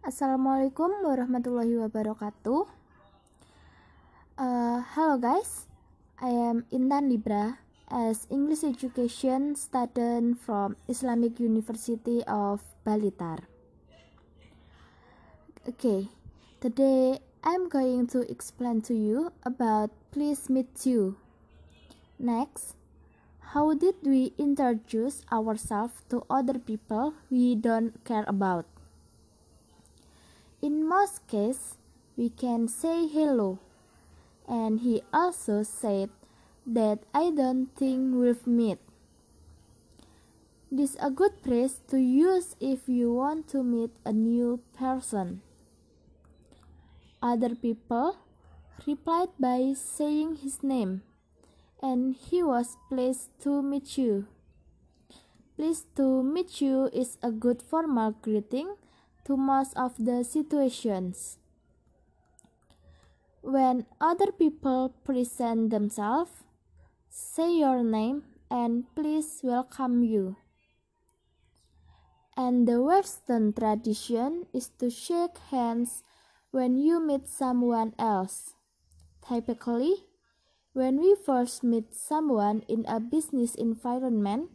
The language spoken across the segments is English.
Assalamualaikum warahmatullahi wabarakatuh. Uh, hello guys, I am Intan Libra as English education student from Islamic University of Balitar. Okay, today I'm going to explain to you about please meet you. Next, how did we introduce ourselves to other people we don't care about? In most cases, we can say hello. And he also said that I don't think we've met. This is a good phrase to use if you want to meet a new person. Other people replied by saying his name, and he was pleased to meet you. Pleased to meet you is a good formal greeting to most of the situations. When other people present themselves, say your name and please welcome you. And the Western tradition is to shake hands when you meet someone else. Typically, when we first meet someone in a business environment,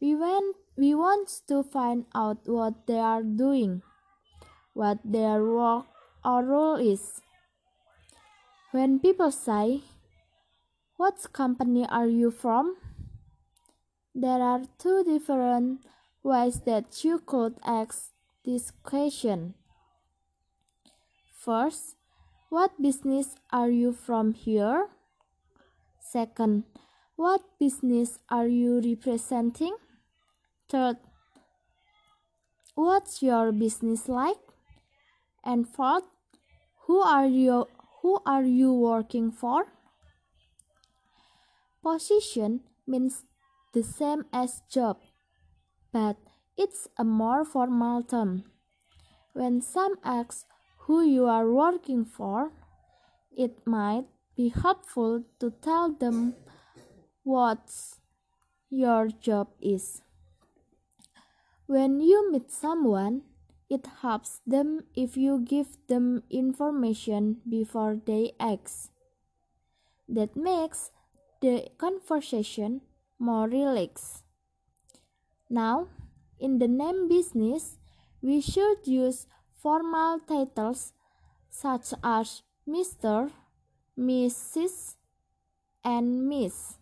we went we want to find out what they are doing, what their work or role is. When people say, What company are you from? There are two different ways that you could ask this question. First, what business are you from here? Second, what business are you representing? Third, what's your business like? And fourth, who are you who are you working for? Position means the same as job, but it's a more formal term. When some ask who you are working for, it might be helpful to tell them what your job is. When you meet someone, it helps them if you give them information before they ask. That makes the conversation more relaxed. Now, in the name business, we should use formal titles such as Mr., Mrs., and Miss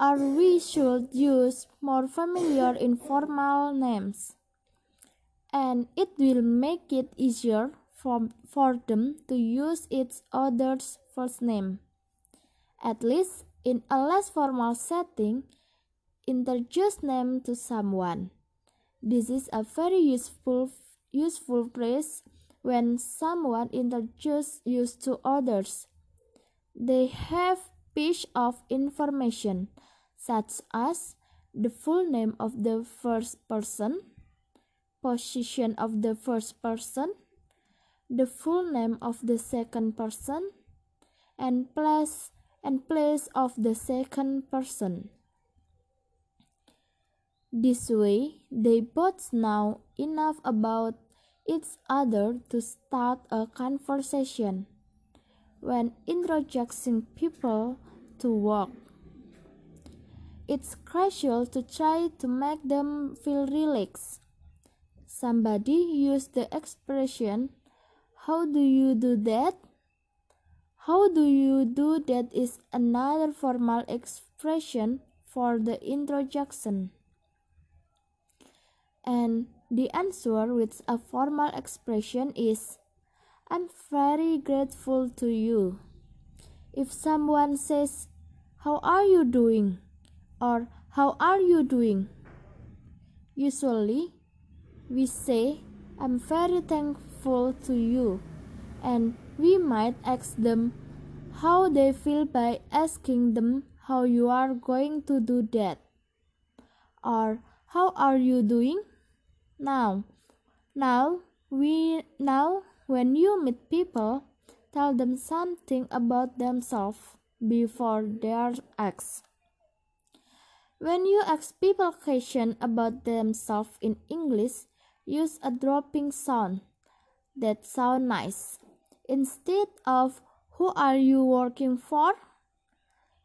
or we should use more familiar informal names. And it will make it easier for, for them to use each other's first name. At least in a less formal setting, introduce name to someone. This is a very useful useful phrase when someone introduces you to others. They have piece of information such as the full name of the first person, position of the first person, the full name of the second person, and place and place of the second person. This way, they both know enough about each other to start a conversation when introducing people to work. It's crucial to try to make them feel relaxed. Somebody used the expression, How do you do that? How do you do that is another formal expression for the introduction. And the answer with a formal expression is, I'm very grateful to you. If someone says, How are you doing? Or How are you doing? Usually, we say, I'm very thankful to you, and we might ask them how they feel by asking them how you are going to do that. Or, How are you doing? Now, now we now when you meet people, tell them something about themselves before they are asked. When you ask people question about themselves in English, use a dropping sound that sound nice. Instead of who are you working for?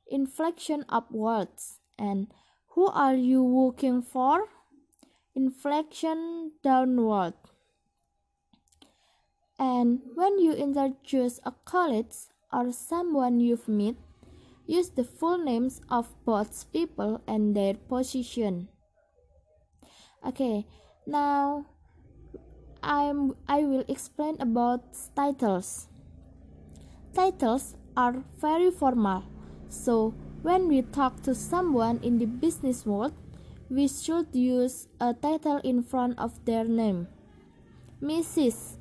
Inflection upwards. And who are you working for? Inflection downward. And when you introduce a colleague or someone you've met, use the full names of both people and their position. Okay, now I'm I will explain about titles. Titles are very formal, so when we talk to someone in the business world, we should use a title in front of their name. Mrs.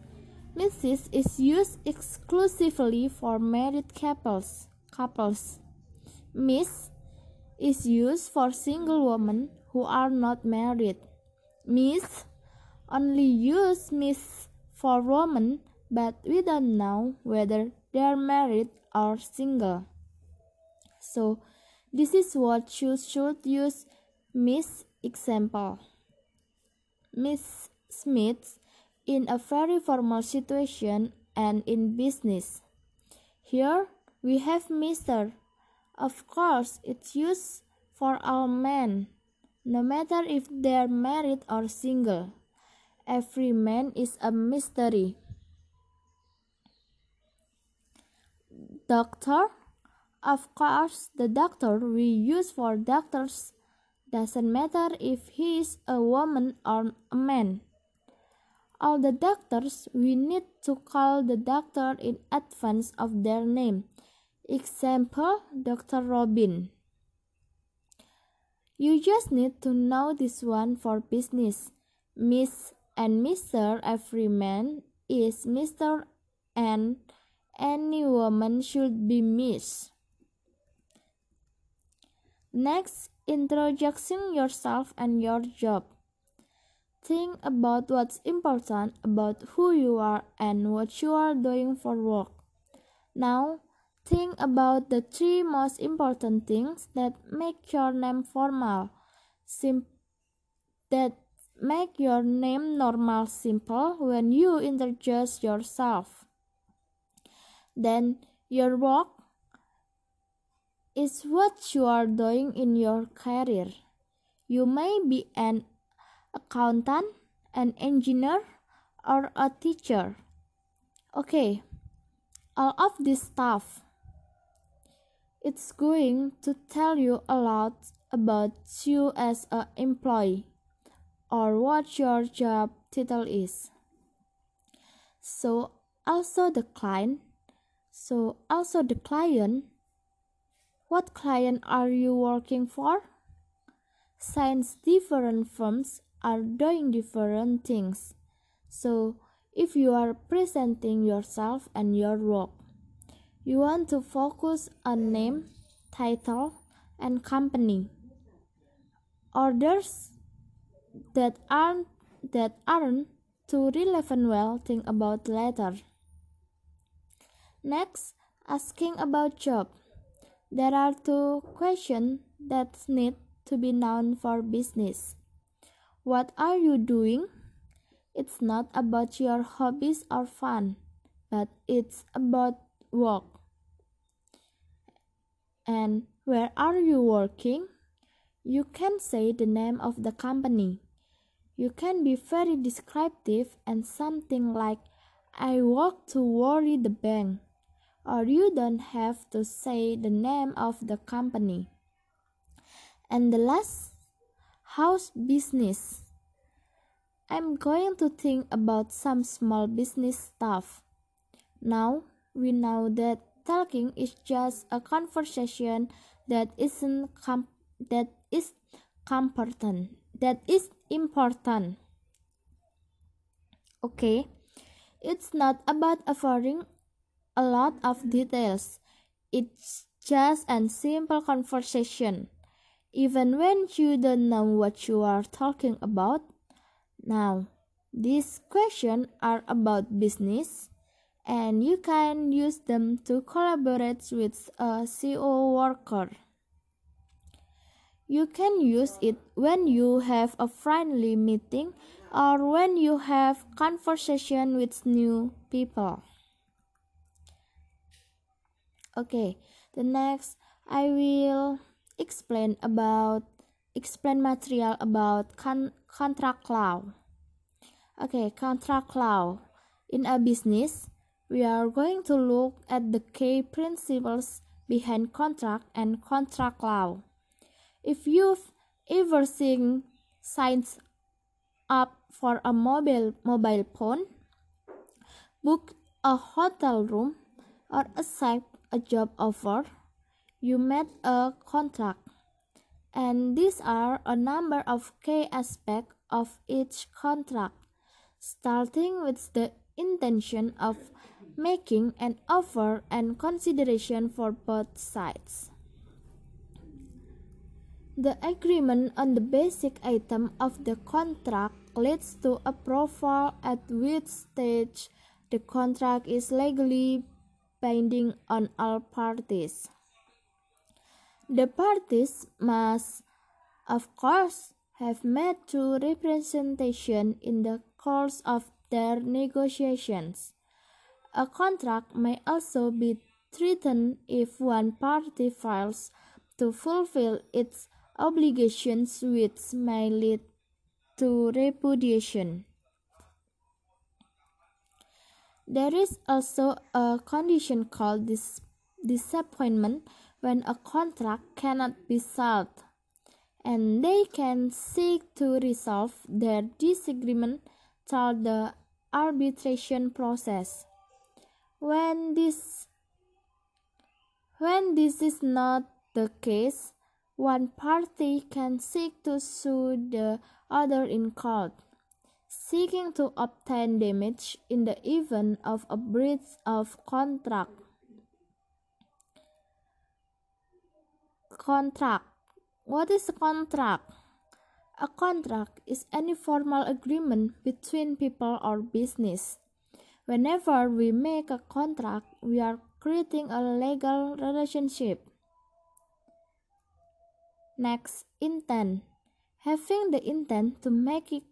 Mrs. is used exclusively for married couples. couples. Miss is used for single women who are not married. Miss only use Miss for women, but we don't know whether they are married or single. So this is what you should use Miss example. Miss Smith in a very formal situation and in business. Here we have Mr. Of course, it's used for all men, no matter if they're married or single. Every man is a mystery. Doctor? Of course, the doctor we use for doctors doesn't matter if he is a woman or a man all the doctors, we need to call the doctor in advance of their name. Example, Dr. Robin. You just need to know this one for business. Miss and Mr. Every man is Mr. and any woman should be Miss. Next, introducing yourself and your job. Think about what's important about who you are and what you are doing for work. Now, think about the three most important things that make your name formal, sim- that make your name normal simple when you introduce yourself. Then, your work is what you are doing in your career. You may be an accountant, an engineer, or a teacher. Okay, all of this stuff. It's going to tell you a lot about you as an employee or what your job title is. So also the client. So also the client. What client are you working for? Since different firms are doing different things. So, if you are presenting yourself and your work, you want to focus on name, title, and company. Orders that aren't that aren't too relevant well think about later. Next, asking about job. There are two questions that need to be known for business. What are you doing? It's not about your hobbies or fun, but it's about work. And where are you working? You can say the name of the company. You can be very descriptive and something like, I work to worry the bank. Or you don't have to say the name of the company. And the last house business. I'm going to think about some small business stuff. Now we know that talking is just a conversation that isn't com- that is important that is important. Okay, it's not about offering a lot of details. It's just a simple conversation even when you don't know what you are talking about. Now, these questions are about business and you can use them to collaborate with a CO worker. You can use it when you have a friendly meeting or when you have conversation with new people. Okay, the next I will explain about explain material about con contract law. Okay, contract law. In a business, we are going to look at the key principles behind contract and contract law. If you've ever seen signs up for a mobile mobile phone, book a hotel room, or accept a job offer, you made a contract. And these are a number of key aspects of each contract, starting with the intention of making an offer and consideration for both sides. The agreement on the basic item of the contract leads to a profile at which stage the contract is legally binding on all parties. The parties must, of course, have made true representation in the course of their negotiations. A contract may also be threatened if one party fails to fulfill its obligations, which may lead to repudiation. There is also a condition called dis disappointment when a contract cannot be solved, and they can seek to resolve their disagreement through the arbitration process. When this when this is not the case, one party can seek to sue the other in court, seeking to obtain damage in the event of a breach of contract. Contract. What is a contract? A contract is any formal agreement between people or business Whenever we make a contract, we are creating a legal relationship. Next, intent. Having the intent to make it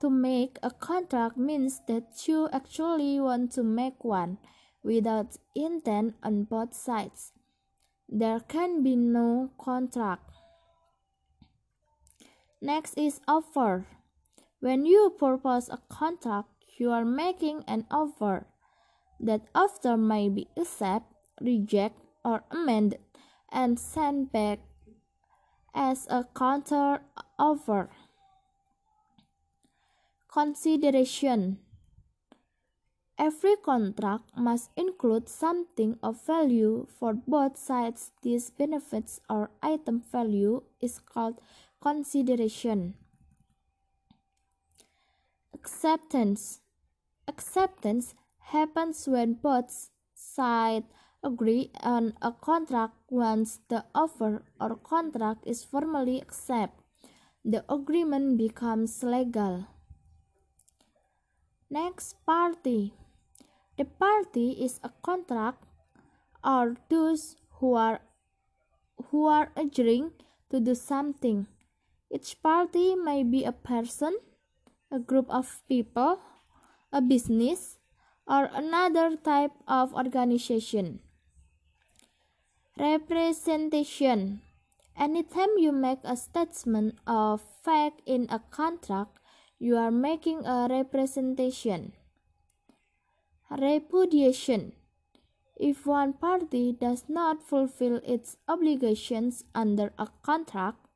to make a contract means that you actually want to make one without intent on both sides. There can be no contract. Next is offer. When you propose a contract, you are making an offer. That offer may be accepted, rejected, or amended and sent back as a counter offer. Consideration Every contract must include something of value for both sides. These benefits or item value is called consideration. Acceptance Acceptance happens when both sides agree on a contract once the offer or contract is formally accepted. The agreement becomes legal. Next, party. The party is a contract or those who are who are agreeing to do something. Each party may be a person, a group of people, a business, or another type of organization. Representation Anytime you make a statement of fact in a contract, you are making a representation. Repudiation If one party does not fulfill its obligations under a contract,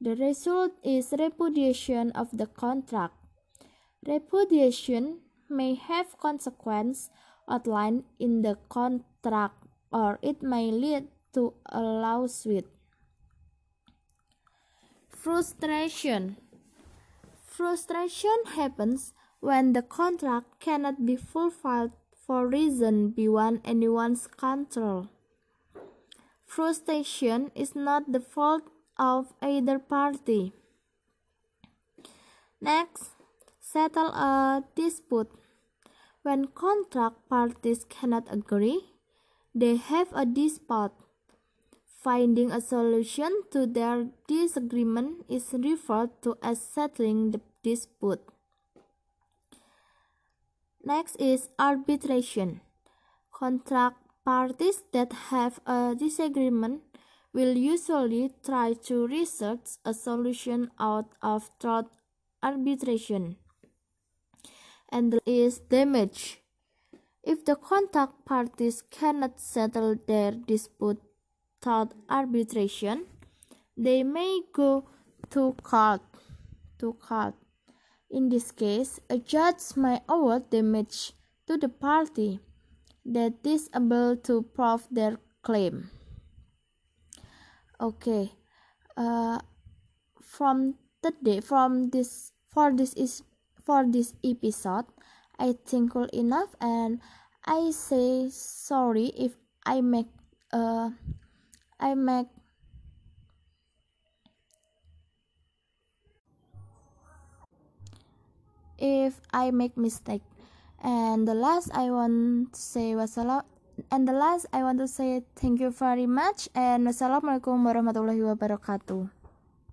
the result is repudiation of the contract. Repudiation may have consequences outlined in the contract or it may lead to a lawsuit. Frustration Frustration happens when the contract cannot be fulfilled for reason beyond anyone's control. Frustration is not the fault of either party. Next, settle a dispute. When contract parties cannot agree, they have a dispute Finding a solution to their disagreement is referred to as settling the dispute. Next is arbitration. Contract parties that have a disagreement will usually try to research a solution out of through arbitration. And is damage. If the contract parties cannot settle their dispute through arbitration, they may go to court. To court. In this case, a judge may award damage to the party that is able to prove their claim. Okay, uh, from today, from this for this is for this episode, I think cool enough, and I say sorry if I make uh I make if I make mistake. And the last I want to say wassalam and the last I want to say thank you very much and wassalamualaikum warahmatullahi wabarakatuh.